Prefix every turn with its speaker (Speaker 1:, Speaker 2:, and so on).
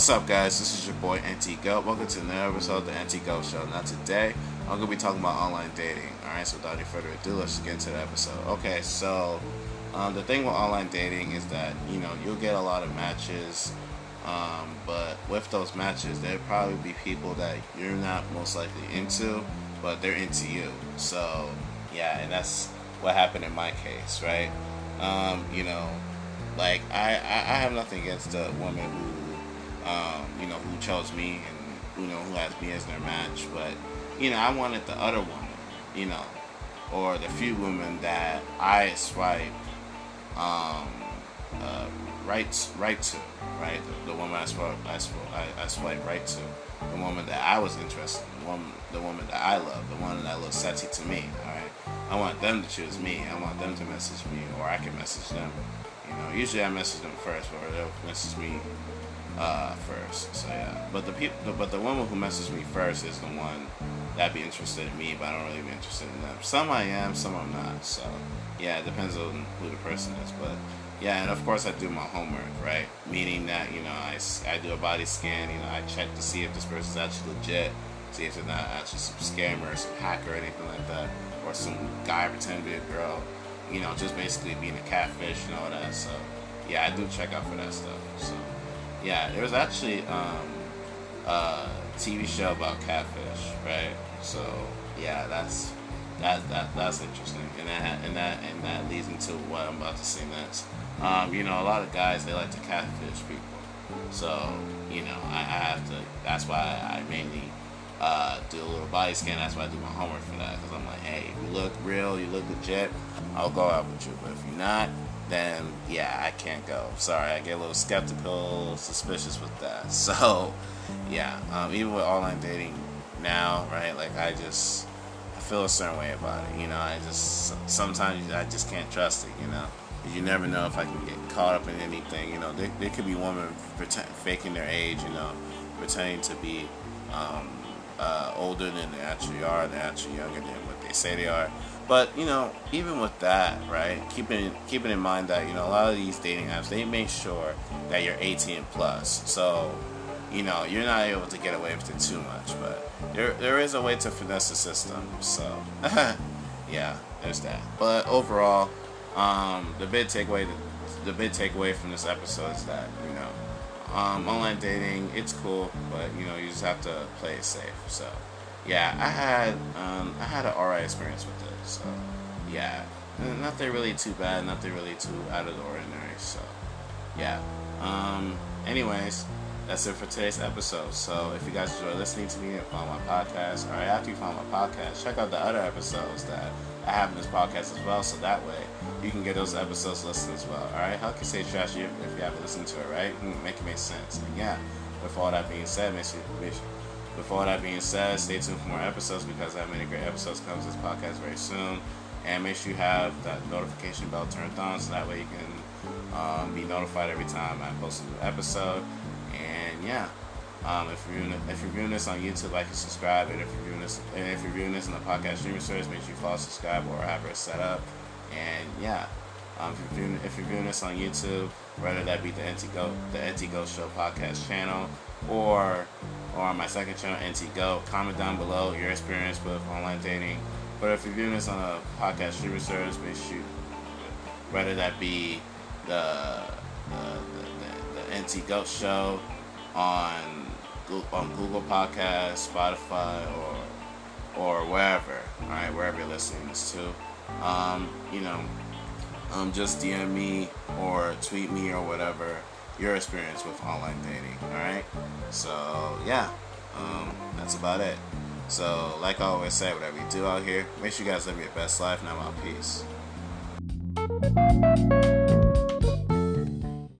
Speaker 1: What's up, guys? This is your boy NT Go. Welcome to another episode of the NT Go Show. Now, today I'm gonna be talking about online dating. All right, so without any further ado, let's get into the episode. Okay, so um, the thing with online dating is that you know you'll get a lot of matches, um, but with those matches, there'll probably be people that you're not most likely into, but they're into you. So yeah, and that's what happened in my case, right? Um, you know, like I, I, I have nothing against the woman who, um, you know, who chose me and you know who has me as their match, but you know, I wanted the other woman, you know, or the few women that I swipe um, uh, right right to, right? The, the woman I swipe, I swipe, I, I swipe right to, the woman that I was interested in, the woman, the woman that I love, the one that looks sexy to me. All right, I want them to choose me. I want them to message me, or I can message them. You know, usually I message them first, or they'll message me uh, first. So yeah, but the people, but the woman who messaged me first is the one that'd be interested in me, but I don't really be interested in them. Some I am, some I'm not. So yeah, it depends on who the person is, but. Yeah, and of course I do my homework, right? Meaning that, you know, I, I do a body scan, you know, I check to see if this person's actually legit, see if they're not actually some scammer, or some hacker, or anything like that, or some guy pretending to be a girl, you know, just basically being a catfish and all that. So, yeah, I do check out for that stuff. So, yeah, there was actually um, a TV show about catfish, right? So, yeah, that's that, that that's interesting, and that and that and that leads me to what I'm about to say next. Um, you know, a lot of guys they like to catfish people, so you know I, I have to. That's why I mainly uh, do a little body scan. That's why I do my homework for that because I'm like, hey, if you look real, you look legit, I'll go out with you. But if you're not, then yeah, I can't go. Sorry, I get a little skeptical, suspicious with that. So yeah, um, even with online dating now, right? Like I just I feel a certain way about it. You know, I just sometimes I just can't trust it. You know, you never know if I can get caught up in anything. You know, there, there could be women pretend, faking their age. You know, pretending to be um, uh, older than they actually are. They're actually younger than what they say they are. But you know, even with that, right? Keeping keeping in mind that you know a lot of these dating apps they make sure that you're 18 plus. So you know, you're not able to get away with it too much, but there there is a way to finesse the system. So, yeah, there's that. But overall, um, the big takeaway the big takeaway from this episode is that you know, um, online dating it's cool, but you know you just have to play it safe. So, yeah, I had um, I had an alright experience with it. So, yeah, nothing really too bad, nothing really too out of the ordinary. So, yeah. Um, anyways that's it for today's episode. So if you guys enjoy listening to me and follow my podcast, or after you follow my podcast, check out the other episodes that I have in this podcast as well. So that way you can get those episodes listened as well. All right, how can you say trash if, if you haven't listened to it, right? Hmm, make it make sense. And yeah, with all that being said, make sure. Make with all that being said, stay tuned for more episodes because I have many great episodes coming to this podcast very soon. And make sure you have that notification bell turned on so that way you can um, be notified every time I post a new episode yeah. Um, if you're viewing, if you're viewing this on YouTube, like and subscribe. And if you're viewing this, and if you're viewing this in the podcast streaming service, make sure you follow, subscribe, or have it set up. And yeah, um, if you're viewing, if you're viewing this on YouTube, whether that be the NT Go, the NT Go Show podcast channel, or or on my second channel, NT Go, comment down below your experience with online dating. But if you're viewing this on a podcast streaming service, make sure, whether that be the, the, the NT Go Show on on Google Podcasts, Spotify, or or wherever. All right, wherever you're listening this to. Um, you know, um, just DM me or tweet me or whatever your experience with online dating. All right. So yeah, um, that's about it. So like I always say, whatever you do out here, make sure you guys live your best life. Now, out peace.